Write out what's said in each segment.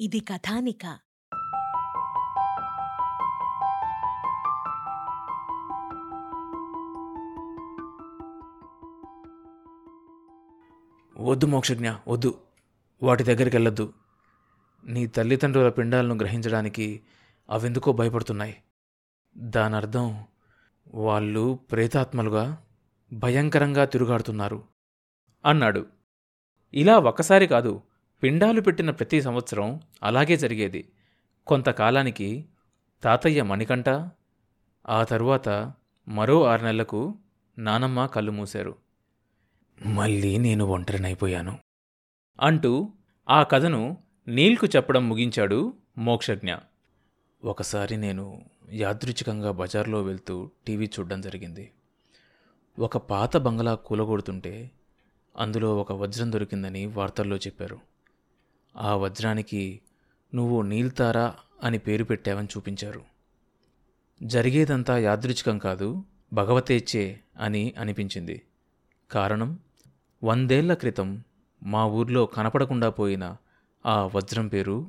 ఇది కథానిక. వద్దు మోక్షజ్ఞ వద్దు. వాటి దగ్గరికి వెళ్ళొద్దు నీ తల్లిదండ్రుల పిండాలను గ్రహించడానికి అవెందుకో భయపడుతున్నాయి. దానర్థం వాళ్ళు ప్రేతాత్మలుగా భయంకరంగా తిరుగాడుతున్నారు. అన్నాడు. ఇలా ఒక్కసారి కాదు పిండాలు పెట్టిన ప్రతి సంవత్సరం అలాగే జరిగేది. కొంతకాలానికి తాతయ్య మణికంఠ ఆ తరువాత మరో ఆరు నెలలకు నానమ్మ కళ్ళు మూశారు. మళ్ళీ నేను ఒంటరినైపోయాను అంటూ ఆ కథను నీల్కు చెప్పడం ముగించాడు మోక్షజ్ఞ. ఒకసారి నేను యాదృచ్ఛికంగా బజార్లో వెళ్తూ టీవీ చూడడం జరిగింది. ఒక పాత బంగ్లా కూలగొడుతుంటే అందులో ఒక వజ్రం దొరికిందని వార్తల్లో చెప్పారు. ఆ వజ్రానికి నువ్వు నీల్తారా అని పేరు పెట్టావని చూపించారు. జరిగేదంతా యాదృచ్ఛికం కాదు భగవతేచ్చే అని అనిపించింది. కారణం వందేళ్ళ క్రితం మా ఊర్లో కనపడకుండా పోయిన ఆ వజ్రం పేరు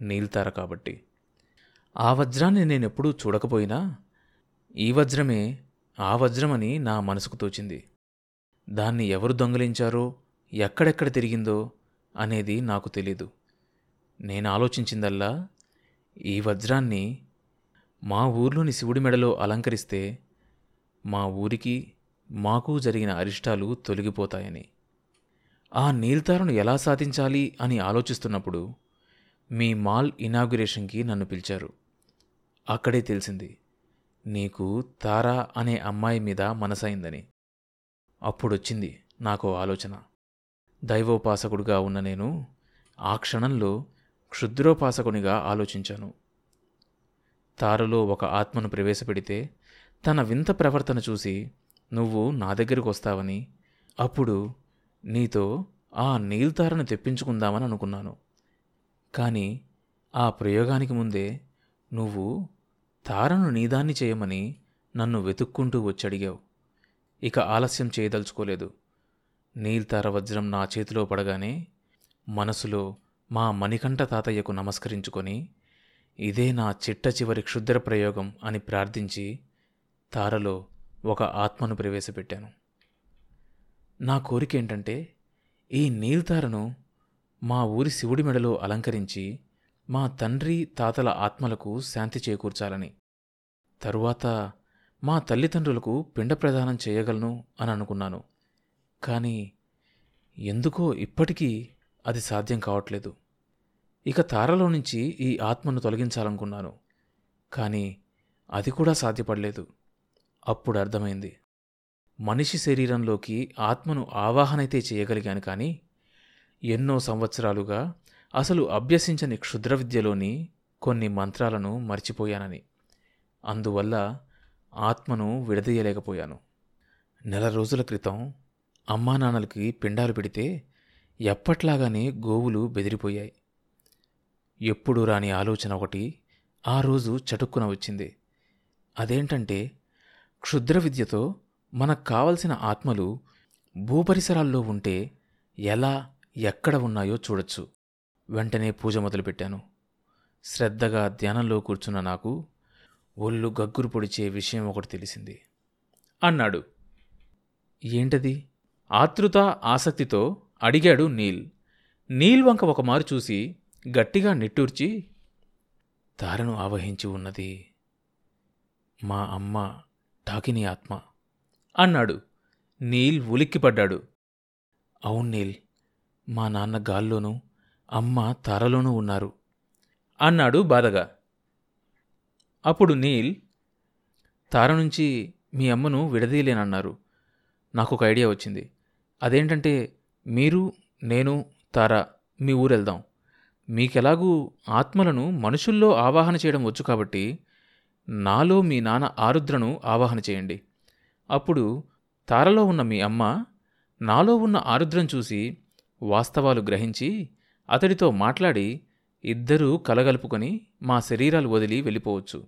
నీల్తార కాబట్టి. ఆ వజ్రాన్ని నేనెప్పుడూ చూడకపోయినా ఈ వజ్రమే ఆ వజ్రమని నా మనసుకు తోచింది. దాన్ని ఎవరు దొంగిలించారో ఎక్కడెక్కడ తిరిగిందో అనేది నాకు తెలీదు. నేను ఆలోచించిందల్లా ఈ వజ్రాన్ని మా ఊర్లోని శివుడి మెడలో అలంకరిస్తే మా ఊరికి మాకు జరిగిన అరిష్టాలు తొలగిపోతాయని. ఆ నీల్తారను ఎలా సాధించాలి అని ఆలోచిస్తున్నప్పుడు మీ మాల్ ఇనాగ్యురేషన్కి నన్ను పిలిచారు. అక్కడే తెలిసింది నీకు తారా అనే అమ్మాయి మీద మనసైందని అప్పుడొచ్చింది నాకు ఆలోచన. దైవోపాసకుడిగా ఉన్న నేను ఆ క్షణంలో క్షుద్రోపాసకునిగా ఆలోచించాను. తారలో ఒక ఆత్మను ప్రవేశపెడితే తన వింత ప్రవర్తన చూసి నువ్వు నా దగ్గరకు వస్తావని అప్పుడు నీతో ఆ నీల్తారను తెప్పించుకుందామని అనుకున్నాను. కానీ ఆ ప్రయోగానికి ముందే నువ్వు తారను నీదాన్ని చేయమని నన్ను వెతుక్కుంటూ వచ్చడిగావు ఇక ఆలస్యం చేయదలుచుకోలేదు. నీల్తార వజ్రం నా చేతిలో పడగానే మనసులో మా మణికంఠ తాతయ్యకు నమస్కరించుకొని ఇదే నా చిట్ట చివరి క్షుద్ర ప్రయోగం అని ప్రార్థించి తారలో ఒక ఆత్మను ప్రవేశపెట్టాను. నా కోరిక ఏంటంటే ఈ నీల్తారను మా ఊరి శివుడి మెడలో అలంకరించి మా తండ్రి తాతల ఆత్మలకు శాంతి చేకూర్చాలని. తరువాత మా తల్లిదండ్రులకు పిండ ప్రదానం చేయగలను అని అనుకున్నాను. కానీ ఎందుకో ఇప్పటికీ అది సాధ్యం కావట్లేదు. ఇక తారలో నుంచి ఈ ఆత్మను తొలగించాలనుకున్నాను. కానీ అది కూడా సాధ్యపడలేదు. అప్పుడు అర్థమైంది. మనిషి శరీరంలోకి ఆత్మను ఆవాహనైతే చేయగలిగాను కానీ ఎన్నో సంవత్సరాలుగా అసలు అభ్యసించని క్షుద్ర విద్యలోని కొన్ని మంత్రాలను మర్చిపోయానని. అందువల్ల ఆత్మను విడదీయలేకపోయాను. నెల రోజుల క్రితం అమ్మా నాన్నలకి పిండాలు పెడితే ఎప్పట్లాగానే గోవులు బెదిరిపోయాయి. ఎప్పుడు రాని ఆలోచన ఒకటి ఆ రోజు చటుక్కున వచ్చింది. అదేంటంటే క్షుద్ర విద్యతో మనకు కావలసిన ఆత్మలు భూపరిసరాల్లో ఉంటే ఎలా ఎక్కడ ఉన్నాయో చూడొచ్చు. వెంటనే పూజ మొదలుపెట్టాను. శ్రద్ధగా ధ్యానంలో కూర్చున్న నాకు ఒళ్ళు గగ్గురు పొడిచే విషయం ఒకటి తెలిసింది. అన్నాడు. ఏంటది? ఆతృత ఆసక్తితో అడిగాడు నీల్. నీల్ వంక ఒకమారు చూసి గట్టిగా నిట్టూర్చి తారను ఆవహించి ఉన్నది. మా అమ్మ ఠాకిని ఆత్మ. అన్నాడు. నీల్ ఉలిక్కిపడ్డాడు. అవును నీల్ మా నాన్న గాల్లోనూ అమ్మ తారలోనూ ఉన్నారు. అన్నాడు బాధగా. అప్పుడు నీల్ తార నుంచి మీ అమ్మను విడదీయలేనన్నారు. నాకు ఒక ఐడియా వచ్చింది. అదేంటంటే మీరు నేను తార మీ ఊరెళ్దాం. మీకెలాగూ ఆత్మలను మనుషుల్లో ఆవాహన చేయడం వచ్చు కాబట్టి నాలో మీ నాన్న ఆరుద్రను ఆవాహన చేయండి. అప్పుడు తారలో ఉన్న మీ అమ్మ నాలో ఉన్న ఆరుద్రం చూసి వాస్తవాలు గ్రహించి అతడితో మాట్లాడి ఇద్దరూ కలగలుపుకొని మా శరీరాలు వదిలి వెళ్ళిపోవచ్చు.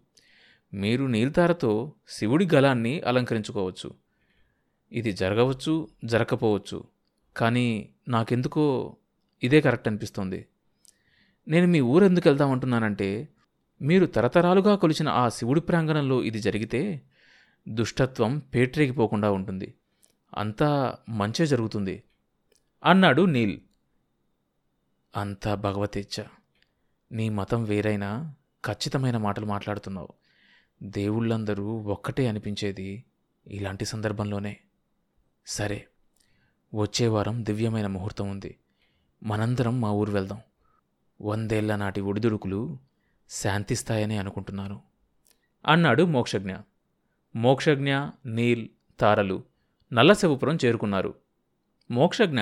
మీరు నీల్తారతో శివుడి గలాన్ని అలంకరించుకోవచ్చు. ఇది జరగవచ్చు జరగకపోవచ్చు కానీ నాకెందుకో ఇదే కరెక్ట్ అనిపిస్తోంది. నేను మీ ఊరు ఎందుకు వెళ్దామంటున్నానంటే మీరు తరతరాలుగా కొలిచిన ఆ శివుడి ప్రాంగణంలో ఇది జరిగితే దుష్టత్వం పేట్రేగిపోకుండా ఉంటుంది. అంతా మంచే జరుగుతుంది. అన్నాడు నీల్. అంతా భగవతేచ్ఛ. నీ మతం వేరైనా ఖచ్చితమైన మాటలు మాట్లాడుతున్నావు. దేవుళ్ళందరూ ఒక్కటే అనిపించేది ఇలాంటి సందర్భంలోనే. సరే వచ్చే వారం దివ్యమైన ముహూర్తం ఉంది. మనందరం మా ఊరు వెళ్దాం. వందేళ్ళ నాటి ఒడిదుడుకులు శాంతిస్తాయని అనుకుంటున్నాను. అన్నాడు మోక్షజ్ఞ. మోక్షజ్ఞ నీల్ తారలు నల్లశివపురం చేరుకున్నారు. మోక్షజ్ఞ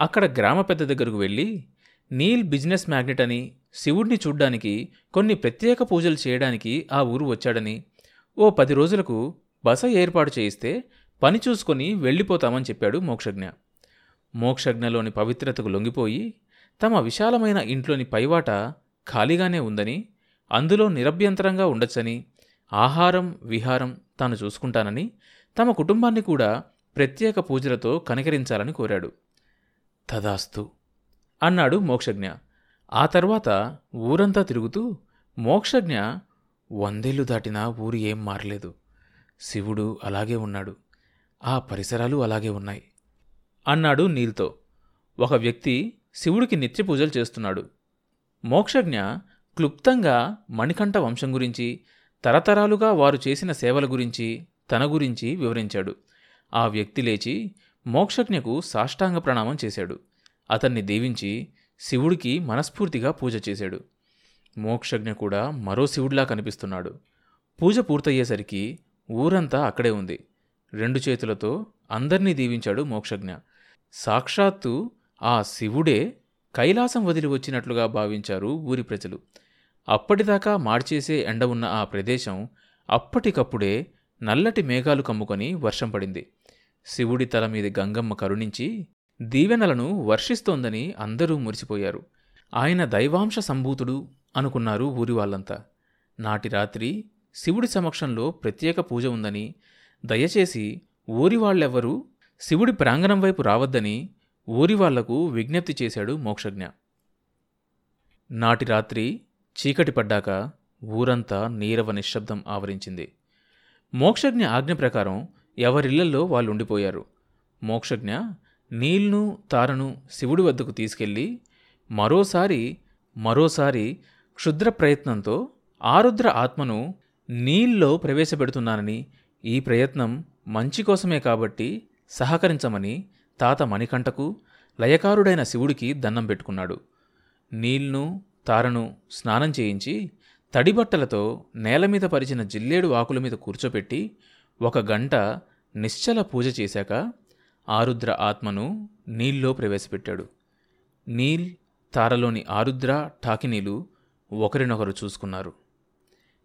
అక్కడ గ్రామ పెద్ద దగ్గరకు వెళ్ళి నీల్ బిజినెస్ మ్యాగ్నెట్ అని శివుడిని చూడ్డానికి కొన్ని ప్రత్యేక పూజలు చేయడానికి ఆ ఊరు వచ్చాడని ఓ పది రోజులకు బస ఏర్పాటు చేయిస్తే పని చూసుకొని వెళ్ళిపోతామని చెప్పాడు మోక్షజ్ఞ. మోక్షజ్ఞలోని పవిత్రతకు లొంగిపోయి తమ విశాలమైన ఇంట్లోని పైవాట ఖాళీగానే ఉందని అందులో నిరభ్యంతరంగా ఉండొచ్చని ఆహారం విహారం తాను చూసుకుంటానని తమ కుటుంబాన్ని కూడా ప్రత్యేక పూజలతో కనికరించాలని కోరాడు. తదాస్తు. అన్నాడు మోక్షజ్ఞ. ఆ తర్వాత ఊరంతా తిరుగుతూ మోక్షజ్ఞ వందేళ్ళు దాటినా ఊరు ఏం మారలేదు. శివుడు అలాగే ఉన్నాడు. ఆ పరిసరాలు అలాగే ఉన్నాయి అన్నాడు నీల్తో. ఒక వ్యక్తి శివుడికి నిత్య పూజలు చేస్తున్నాడు. మోక్షజ్ఞ క్లుప్తంగా మణికంఠ వంశం గురించి తరతరాలుగా వారు చేసిన సేవల గురించి తన గురించి వివరించాడు. ఆ వ్యక్తి లేచి మోక్షజ్ఞకు సాష్టాంగ ప్రణామం చేశాడు. అతన్ని దీవించి శివుడికి మనస్ఫూర్తిగా పూజ చేశాడు. మోక్షజ్ఞ కూడా మరో శివుడిలా కనిపిస్తున్నాడు. పూజ పూర్తయ్యేసరికి ఊరంతా అక్కడే ఉంది. రెండు చేతులతో అందర్నీ దీవించాడు మోక్షజ్ఞ. సాక్షాత్తు ఆ శివుడే కైలాసం వదిలి వచ్చినట్లుగా భావించారు ఊరి ప్రజలు. అప్పటిదాకా మార్చేసే ఎండ ఉన్న ఆ ప్రదేశం అప్పటికప్పుడే నల్లటి మేఘాలు కమ్ముకొని వర్షం పడింది. శివుడి తల మీద గంగమ్మ కరుణించి దీవెనలను వర్షిస్తోందని అందరూ మురిసిపోయారు. ఆయన దైవాంశ సంభూతుడు అనుకున్నారు ఊరి వాళ్ళంతా. నాటి రాత్రి శివుడి సమక్షంలో ప్రత్యేక పూజ ఉందని దయచేసి ఊరి వాళ్ళెవ్వరూ శివుడి ప్రాంగణం వైపు రావద్దని ఊరివాళ్ళకు విజ్ఞప్తి చేశాడు మోక్షజ్ఞ. నాటి రాత్రి చీకటి పడ్డాక ఊరంతా నీరవ నిశ్శబ్దం ఆవరించింది. మోక్షజ్ఞ ఆజ్ఞ ప్రకారం ఎవరిళ్ళల్లో వాళ్ళు ఉండిపోయారు మోక్షజ్ఞ నీల్ను తారను శివుడి వద్దకు తీసుకెళ్ళి మరోసారి మరోసారి క్షుద్ర ప్రయత్నంతో ఆరుద్ర ఆత్మను నీల్లో ప్రవేశపెడుతున్నానని ఈ ప్రయత్నం మంచి కోసమే కాబట్టి సహకరించమని తాత మణికంఠకు లయకారుడైన శివుడికి దండం పెట్టుకున్నాడు. నీల్ను తారను స్నానం చేయించి తడిబట్టలతో నేలమీద పరిచిన జిల్లేడు ఆకుల మీద కూర్చోపెట్టి ఒక గంట నిశ్చల పూజ చేశాక ఆరుద్ర ఆత్మను నీల్లో ప్రవేశపెట్టాడు. నీల్ తారలోని ఆరుద్ర ఠాకినీలు ఒకరినొకరు చూసుకున్నారు.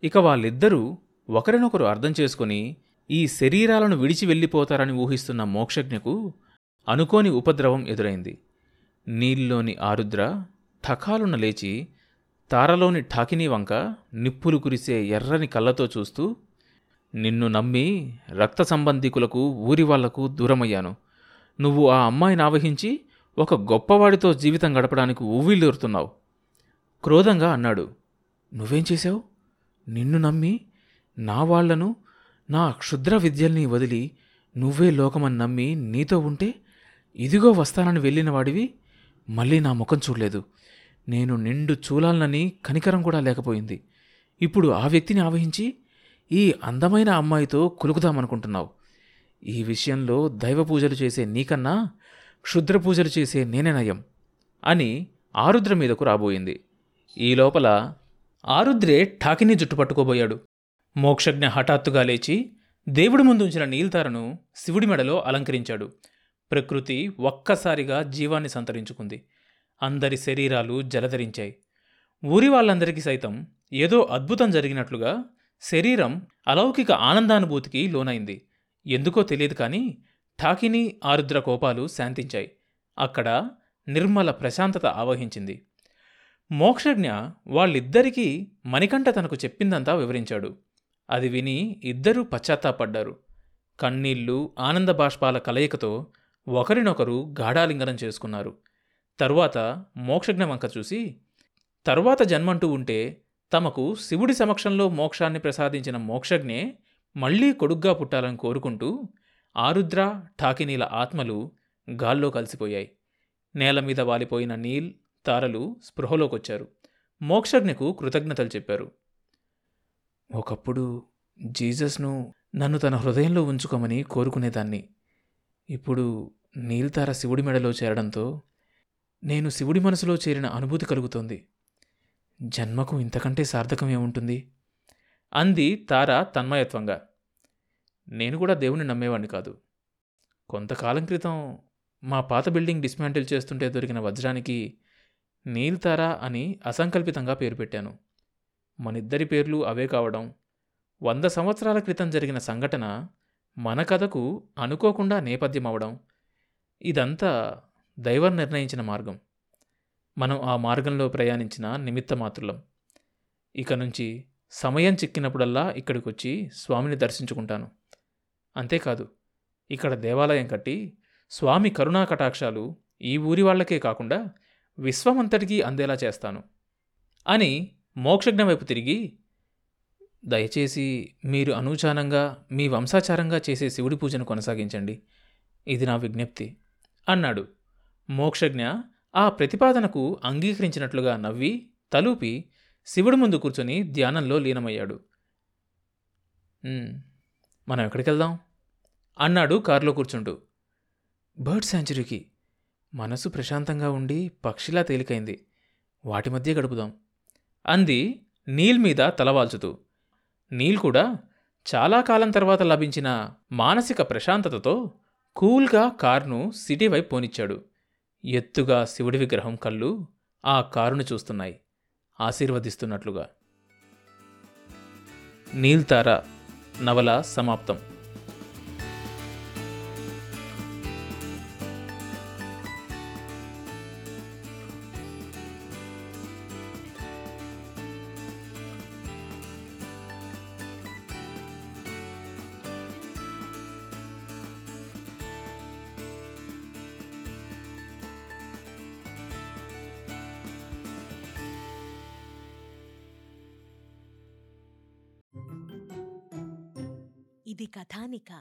ఇక వాళ్ళిద్దరూ ఒకరినొకరు అర్థం చేసుకుని ఈ శరీరాలను విడిచి వెళ్ళిపోతారని ఊహిస్తున్న మోక్షజ్ఞకు అనుకోని ఉపద్రవం ఎదురైంది. నీల్లోని ఆరుద్ర ఠకాలున లేచి తారలోని ఠాకినీ వంక నిప్పులు కురిసే ఎర్రని కళ్ళతో చూస్తూ నిన్ను నమ్మి రక్త సంబంధికులకు ఊరి వాళ్ళకు దూరమయ్యాను. నువ్వు ఆ అమ్మాయిని ఆవహించి ఒక గొప్పవాడితో జీవితం గడపడానికి ఊవిళ్ళూరుతున్నావు. క్రోధంగా అన్నాడు నువ్వేం చేశావు? నిన్ను నమ్మి నా వాళ్ళను నా క్షుద్ర విద్యల్ని వదిలి నువ్వే లోకమని నమ్మి నీతో ఉంటే ఇదిగో వస్తానని వెళ్ళిన వాడివి మళ్ళీ నా ముఖం చూడలేదు. నేను నిండు చూలాలనని కనికరం కూడా లేకపోయింది. ఇప్పుడు ఆ వ్యక్తిని ఆవహించి ఈ అందమైన అమ్మాయితో కులుకుదామనుకుంటున్నావు. ఈ విషయంలో దైవ పూజలు చేసే నీకన్నా క్షుద్ర పూజలు చేసే నేనే నయం అని ఆరుద్ర మీదకు రాబోయింది. ఈ లోపల ఆరుద్రే ఠాకిని జుట్టు పట్టుకోబోయాడు. మోక్షజ్ఞ హఠాత్తుగా లేచి దేవుడి ముందుంచిన నీల్తారను శివుడి మెడలో అలంకరించాడు. ప్రకృతి ఒక్కసారిగా జీవాన్ని సంతరించుకుంది. అందరి శరీరాలు జలధరించాయి. ఊరి వాళ్ళందరికీ సైతం ఏదో అద్భుతం జరిగినట్లుగా శరీరం అలౌకిక ఆనందానుభూతికి లోనైంది. ఎందుకో తెలియదు కానీ ఠాకిని ఆరుద్ర కోపాలు శాంతించాయి. అక్కడ నిర్మల ప్రశాంతత ఆవహించింది. మోక్షజ్ఞ వాళ్ళిద్దరికీ మణికంఠ తనకు చెప్పిందంతా వివరించాడు. అది విని ఇద్దరూ పశ్చాత్తాపడ్డారు. కన్నీళ్ళు ఆనంద బాష్పాల కలయికతో ఒకరినొకరు గాఢాలింగనం చేసుకున్నారు. తరువాత మోక్షజ్ఞ వంక చూసి తరువాత జన్మంటూ ఉంటే తమకు శివుడి సమక్షంలో మోక్షాన్ని ప్రసాదించిన మోక్షజ్ఞే మళ్ళీ కొడుగ్గా పుట్టాలని కోరుకుంటూ ఆరుద్ర ఠాకినీల ఆత్మలు గాల్లో కలిసిపోయాయి. నేల మీద వాలిపోయిన నీల్ తారలు స్పృహలోకొచ్చారు. మోక్షజ్ఞకు కృతజ్ఞతలు చెప్పారు. ఒకప్పుడు జీసస్ను నన్ను తన హృదయంలో ఉంచుకోమని కోరుకునేదాన్ని. ఇప్పుడు నీల్తార శివుడి మెడలో చేరడంతో నేను శివుడి మనసులో చేరిన అనుభూతి కలుగుతోంది. జన్మకు ఇంతకంటే సార్థకం ఏముంటుంది? అంది తార తన్మయత్వంగా. నేను కూడా దేవుణ్ణి నమ్మేవాణ్ణి కాదు. కొంతకాలం క్రితం మా పాత బిల్డింగ్ డిస్మాంటిల్ చేస్తుంటే దొరికిన వజ్రానికి నీల్తార అని అసంకల్పితంగా పేరు పెట్టాను. మనిద్దరి పేర్లు అవే కావడం వంద సంవత్సరాల క్రితం జరిగిన సంఘటన మన కథకు అనుకోకుండా నేపథ్యం అవడం ఇదంతా దైవం నిర్ణయించిన మార్గం. మనం ఆ మార్గంలో ప్రయాణించిన నిమిత్త మాత్రులం. ఇక నుంచి సమయం చిక్కినప్పుడల్లా ఇక్కడికి వచ్చి స్వామిని దర్శించుకుంటాను. అంతేకాదు ఇక్కడ దేవాలయం కట్టి స్వామి కరుణా కటాక్షాలు ఈ ఊరి వాళ్ళకే కాకుండా విశ్వమంతటికీ అందేలా చేస్తాను. అని మోక్షజ్ఞ వైపు తిరిగి దయచేసి మీరు అనూచానంగా మీ వంశాచారంగా చేసే శివుడి పూజను కొనసాగించండి. ఇది నా విజ్ఞప్తి అన్నాడు. మోక్షజ్ఞ ఆ ప్రతిపాదనకు అంగీకరించినట్లుగా నవ్వి తలూపి శివుడు ముందు కూర్చొని ధ్యానంలో లీనమయ్యాడు. మనం ఎక్కడికి వెళ్దాం అన్నాడు కారులో కూర్చుంటూ. బర్డ్ శాంచురీకి మనసు ప్రశాంతంగా ఉండి పక్షిలా తేలికైంది. వాటి మధ్య గడుపుదాం అంది నీల్ మీద తలవాల్చుతూ నీల్ కూడా చాలా కాలం తర్వాత లభించిన మానసిక ప్రశాంతతతో కూల్గా కారును సిటీ వైపు పోనిచ్చాడు. ఎత్తుగా శివుడి విగ్రహం కళ్ళు ఆ కారును చూస్తున్నాయి. ఆశీర్వదిస్తున్నట్లుగా. నీల్తార నవల సమాప్తం. ఇది కథానిక